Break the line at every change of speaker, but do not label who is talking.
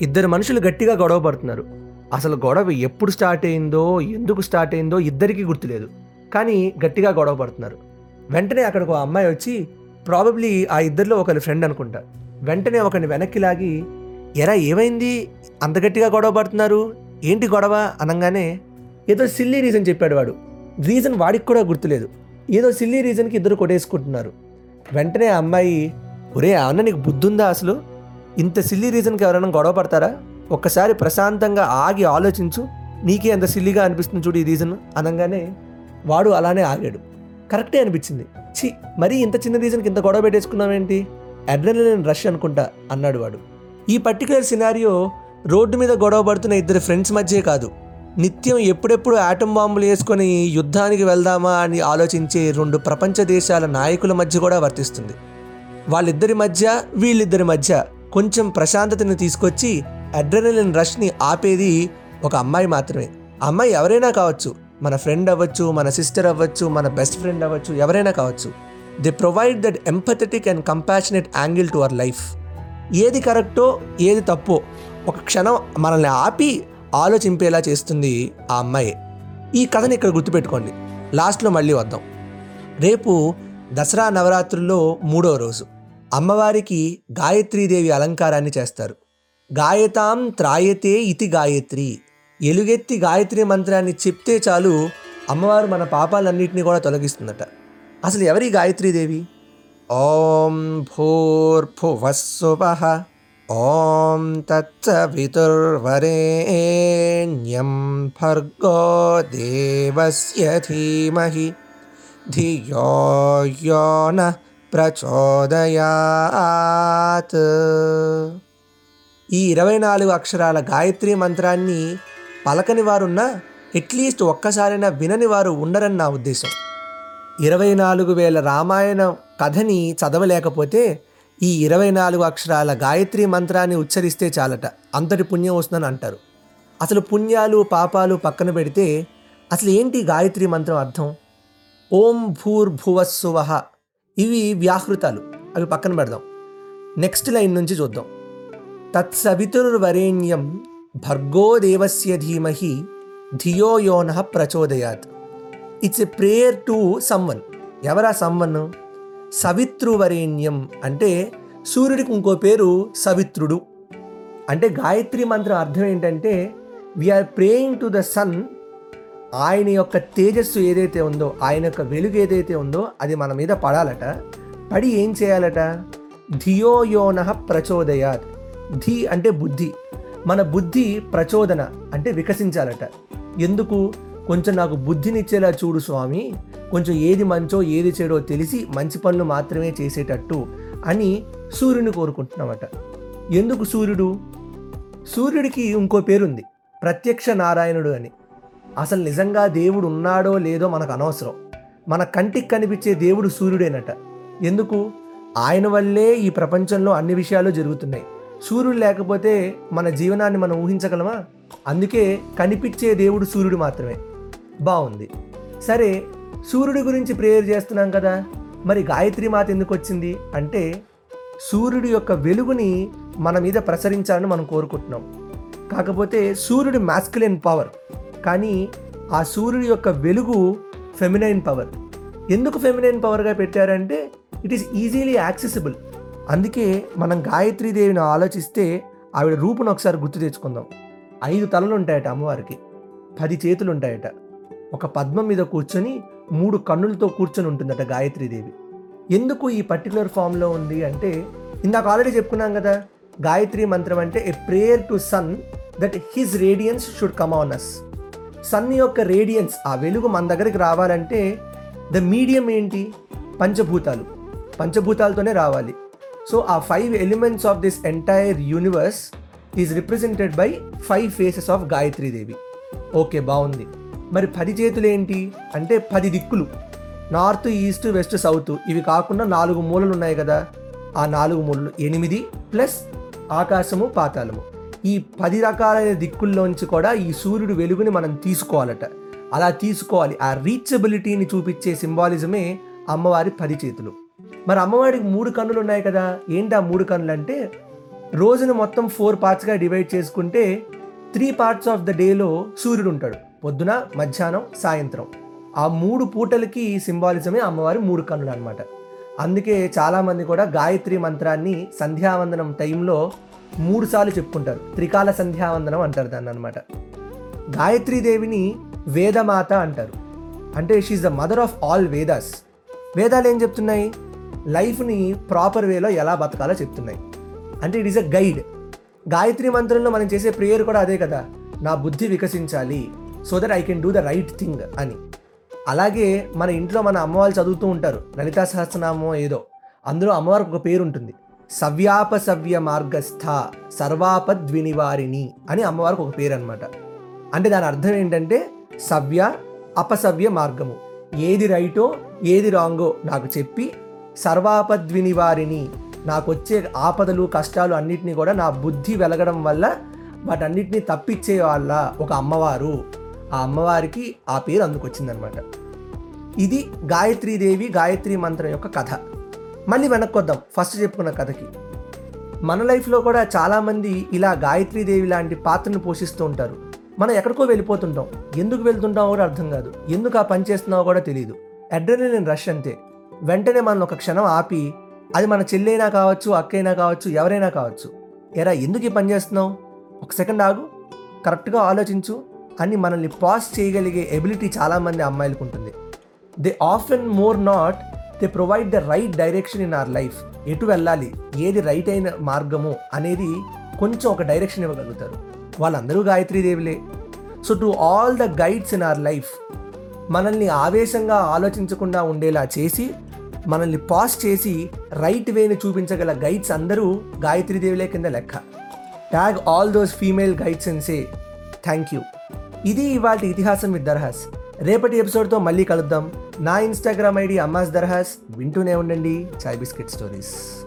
ఇద్దరు మనుషులు గట్టిగా గొడవ పడుతున్నారు. అసలు గొడవ ఎప్పుడు స్టార్ట్ అయిందో ఎందుకు స్టార్ట్ అయిందో ఇద్దరికీ గుర్తులేదు. కానీ గట్టిగా గొడవ పడుతున్నారు. వెంటనే అక్కడికి ఒక అమ్మాయి వచ్చి ప్రాబబ్లీ ఆ ఇద్దరిలో ఒకరి ఫ్రెండ్ అనుకుంటా. వెంటనే ఒకరిని వెనక్కి లాగి ఎరా ఏమైంది? అంత గట్టిగా గొడవ పడుతున్నారు? ఏంటి గొడవ? అనగానే ఏదో సిల్లీ రీజన్ చెప్పాడు వాడు. రీజన్ వాడికి కూడా గుర్తులేదు. ఏదో సిల్లీ రీజన్కి ఇద్దరు కొట్టేసుకుంటున్నారు. వెంటనే ఆ అమ్మాయి ఒరే అన్న నీకు బుద్ధుందా అసలు? ఇంత సిల్లీ రీజన్కి ఎవరైనా గొడవ పడతారా? ఒక్కసారి ప్రశాంతంగా ఆగి ఆలోచించు. నీకే అంత సిల్లీగా అనిపిస్తుంది చూడు ఈ రీజన్ అనగానే వాడు అలానే ఆగాడు. కరెక్టే అనిపించింది. ఛీ మరీ ఇంత చిన్న రీజన్కి ఇంత గొడవ పెట్టేసుకున్నావేంటి అడ్రనలిన్ రష్ అనుకుంటా అన్నాడు వాడు. ఈ పర్టికులర్ సినారియో రోడ్డు మీద గొడవ పడుతున్న ఇద్దరు ఫ్రెండ్స్ మధ్యే కాదు. నిత్యం ఎప్పుడెప్పుడు ఆటం బాంబులు వేసుకొని యుద్ధానికి వెళ్దామా అని ఆలోచించే రెండు ప్రపంచ దేశాల నాయకుల మధ్య కూడా వర్తిస్తుంది. వాళ్ళిద్దరి మధ్య వీళ్ళిద్దరి మధ్య కొంచెం ప్రశాంతతను తీసుకొచ్చి అడ్రనలిన్ రష్ని ఆపేది ఒక అమ్మాయి మాత్రమే. అమ్మాయి ఎవరైనా కావచ్చు మన ఫ్రెండ్ అవ్వచ్చు మన సిస్టర్ అవ్వచ్చు మన బెస్ట్ ఫ్రెండ్ అవ్వచ్చు ఎవరైనా కావచ్చు. They provide that empathetic and compassionate angle to our life ఏది కరెక్టో ఏది తప్పో ఒక క్షణం మనల్ని ఆపి ఆలోచింపేలా చేస్తుంది ఆ అమ్మాయి. ఈ కథని ఇక్కడ గుర్తుపెట్టుకోండి. లాస్ట్లో మళ్ళీ వద్దాం. రేపు దసరా నవరాత్రుల్లో మూడో రోజు. అమ్మవారికి గాయత్రీదేవి అలంకారాన్ని చేస్తారు. గాయతాం త్రాయతే ఇతి గాయత్రి. ఎలుగెత్తి గాయత్రి మంత్రాన్ని చెప్తే చాలు అమ్మవారు మన పాపాలన్నింటినీ కూడా తొలగిస్తుందట. అసలు ఎవరి గాయత్రీదేవి? ఓం భూర్భువస్సువ. ఓం తత్సవితుర్వరేణ్యం భర్గో దేవస్య ధీమహి. ధియో యో న ప్రచోదయాత్. ఈ ఇరవై నాలుగు అక్షరాల గాయత్రి మంత్రాన్ని పలకని వారున్నా అట్లీస్ట్ ఒక్కసారైనా వినని వారు ఉండరని నా ఉద్దేశం. ఇరవై నాలుగు వేల రామాయణ కథని చదవలేకపోతే ఈ ఇరవై నాలుగు అక్షరాల గాయత్రి మంత్రాన్ని ఉచ్చరిస్తే చాలట. అంతటి పుణ్యం వస్తుందని అంటారు. అసలు పుణ్యాలు పాపాలు పక్కన పెడితే అసలు ఏంటి గాయత్రి మంత్రం అర్థం? ఓం భూర్భువస్సువహ ఇవి వ్యాహృతాలు. అవి పక్కన పెడదాం. నెక్స్ట్ లైన్ నుంచి చూద్దాం. తత్సవితుర్వరేణ్యం భర్గో దేవస్య ధీమహి ధియో యోన ప్రచోదయాత్. It's a prayer to someone ఎవరా సమ్వన్ సవితృవరేణ్యం అంటే సూర్యుడికి ఇంకో పేరు సవిత్రుడు. అంటే గాయత్రి మంత్రం అర్థం ఏంటంటే we are praying to the sun ఆయన యొక్క తేజస్సు ఏదైతే ఉందో ఆయన యొక్క వెలుగు ఏదైతే ఉందో అది మన మీద పడాలట. పడి ఏం చేయాలట? ధియోయోన ప్రచోదయాత్. ధి అంటే బుద్ధి. మన బుద్ధి ప్రచోదన అంటే వికసించాలట. ఎందుకు? కొంచెం నాకు బుద్ధినిచ్చేలా చూడు స్వామి. కొంచెం ఏది మంచో ఏది చెడో తెలిసి మంచి పనులు మాత్రమే చేసేటట్టు అని సూర్యుని కోరుకుంటున్నామట. ఎందుకు సూర్యుడు? సూర్యుడికి ఇంకో పేరుంది. ప్రత్యక్ష నారాయణుడు అని. అసలు నిజంగా దేవుడు ఉన్నాడో లేదో మనకు అనవసరం. మన కంటికి కనిపించే దేవుడు సూర్యుడేనట. ఎందుకు? ఆయన వల్లే ఈ ప్రపంచంలో అన్ని విషయాలు జరుగుతున్నాయి. సూర్యుడు లేకపోతే మన జీవనాన్ని మనం ఊహించగలమా? అందుకే కనిపించే దేవుడు సూర్యుడు మాత్రమే. బాగుంది సరే సూర్యుడి గురించి ప్రేయర్ చేస్తున్నాం కదా. మరి గాయత్రి మాత ఎందుకు వచ్చింది? అంటే సూర్యుడి యొక్క వెలుగుని మన మీద ప్రసరించాలని మనం కోరుకుంటున్నాం. కాకపోతే సూర్యుడి మాస్కులిన్ పవర్ కానీ ఆ సూర్యుడి యొక్క వెలుగు ఫెమినైన్ పవర్ ఎందుకు ఫెమినైన్ పవర్గా పెట్టారంటే ఇట్ ఈస్ ఈజీలీ యాక్సెసిబుల్ అందుకే మనం గాయత్రీదేవిని ఆలోచిస్తే ఆవిడ రూపును ఒకసారి గుర్తు తెచ్చుకుందాం. ఐదు తలలు ఉంటాయట అమ్మవారికి. పది చేతులు ఉంటాయట ఒక పద్మం మీద కూర్చొని మూడు కన్నులతో కూర్చొని ఉంటుందట గాయత్రీదేవి. ఎందుకు ఈ పర్టికులర్ ఫామ్లో ఉంది అంటే ఇందాక ఆల్రెడీ చెప్పుకున్నాం కదా గాయత్రి మంత్రం అంటే a prayer to sun that his radiance should come on us sun యొక్క రేడియన్స్ ఆ వెలుగు మన దగ్గరికి రావాలంటే ద మీడియం ఏంటి? పంచభూతాలు. పంచభూతాలతోనే రావాలి. So uh five elements of this entire universe is represented by five faces of Gayatri Devi okay బాగుంది. మరి పది చేతులు ఏంటి? అంటే పది దిక్కులు. నార్త్ ఈస్ట్ వెస్ట్ సౌత్ ఇవి కాకుండా నాలుగు మూలలు ఉన్నాయి కదా. ఆ నాలుగు మూలలు ఎనిమిది ప్లస్ ఆకాశము పాతాళము. ఈ పది రకాలైన దిక్కుల్లోంచి కూడా ఈ సూర్యుడు వెలుగుని మనం తీసుకోవాలట. అలా తీసుకోవాలి. ఆ రీచబిలిటీని చూపించే సింబాలిజమే అమ్మవారి పది చేతులు. మరి అమ్మవారికి మూడు కన్నులు ఉన్నాయి కదా? ఏంటి ఆ మూడు కన్నులు అంటే రోజును మొత్తం ఫోర్ పార్ట్స్గా డివైడ్ చేసుకుంటే త్రీ పార్ట్స్ ఆఫ్ ద డేలో సూర్యుడు ఉంటాడు. పొద్దున మధ్యాహ్నం సాయంత్రం. ఆ మూడు పూటలకి సింబాలిజమే అమ్మవారి మూడు కన్నులు అనమాట అందుకే చాలామంది కూడా గాయత్రి మంత్రాన్ని సంధ్యావందనం టైంలో మూడుసార్లు చెప్పుకుంటారు. త్రికాల సంధ్యావందనం అంటారు దాన్ని అనమాట గాయత్రీదేవిని వేదమాత అంటారు. అంటే she is the mother of all Vedas వేదాలు ఏం చెప్తున్నాయి? లైఫ్ని ప్రాపర్ వేలో ఎలా బతకాలో చెప్తున్నాయి. అంటే it is a guide Gayatri మంత్రంలో మనం చేసే ప్రేయర్ కూడా అదే కదా. నా బుద్ధి వికసించాలి. So that I can do the right thing అని. అలాగే మన ఇంట్లో మన అమ్మవాళ్ళు చదువుతూ ఉంటారు. లలితా సహస్రనామం ఏదో. అందులో అమ్మవారికి ఒక పేరు ఉంటుంది. సవ్యాపసవ్య మార్గస్థ సర్వాపద్వినివారిణి అని అమ్మవారికి ఒక పేరు అనమాట అంటే దాని అర్థం ఏంటంటే సవ్య అపసవ్య మార్గము. ఏది రైటో ఏది రాంగో నాకు చెప్పి సర్వాపద్వినివారిణి నాకు వచ్చే ఆపదలు కష్టాలు అన్నిటినీ కూడా నా బుద్ధి వెలగడం వల్ల వాటన్నిటినీ తప్పించే వాళ్ళ ఒక అమ్మవారు. ఆ అమ్మవారికి ఆ పేరు అందుకొచ్చిందనమాట ఇది గాయత్రీదేవి గాయత్రి మంత్రం యొక్క కథ. మళ్ళీ వెనక్కి వద్దాం ఫస్ట్ చెప్పుకున్న కథకి. మన లైఫ్లో కూడా చాలామంది ఇలా గాయత్రీదేవి లాంటి పాత్రను పోషిస్తూ ఉంటారు. మనం ఎక్కడికో వెళ్ళిపోతుంటాం. ఎందుకు వెళ్తుంటామో కూడా అర్థం కాదు. ఎందుకు ఆ పని చేస్తున్నావో కూడా తెలియదు అడ్రినలిన్ రష్ అంతే. వెంటనే మనం ఒక క్షణం ఆపి అది మన చెల్లైనా కావచ్చు అక్కైనా కావచ్చు ఎవరైనా కావచ్చు. ఎరా ఎందుకు ఈ పని చేస్తున్నావు? ఒక సెకండ్ ఆగు. కరెక్ట్గా ఆలోచించు. అని మనల్ని పాస్ చేయగలిగే ఎబిలిటీ చాలామంది అమ్మాయిలకు ఉంటుంది. They often more not they provide the right direction in our life ఎటు వెళ్ళాలి? ఏది రైట్ అయిన మార్గము అనేది కొంచెం ఒక డైరెక్షన్ ఇవ్వగలుగుతారు. వాళ్ళందరూ గాయత్రీదేవిలే so to all the guides in our life మనల్ని ఆవేశంగా ఆలోచించకుండా ఉండేలా చేసి మనల్ని పాస్ చేసి రైట్ వేని చూపించగల గైడ్స్ అందరూ గాయత్రీదేవిలే కింద లెక్క. Tag all those female guides and say thank you ఇది ఇవాళ ఇతిహాసం విత్ దర్హాస్. రేపటి ఎపిసోడ్తో మళ్ళీ కలుద్దాం. నా ఇన్స్టాగ్రామ్ ఐడి అమ్మాస్ దర్హాస్. వింటూనే ఉండండి. Chai biscuit stories.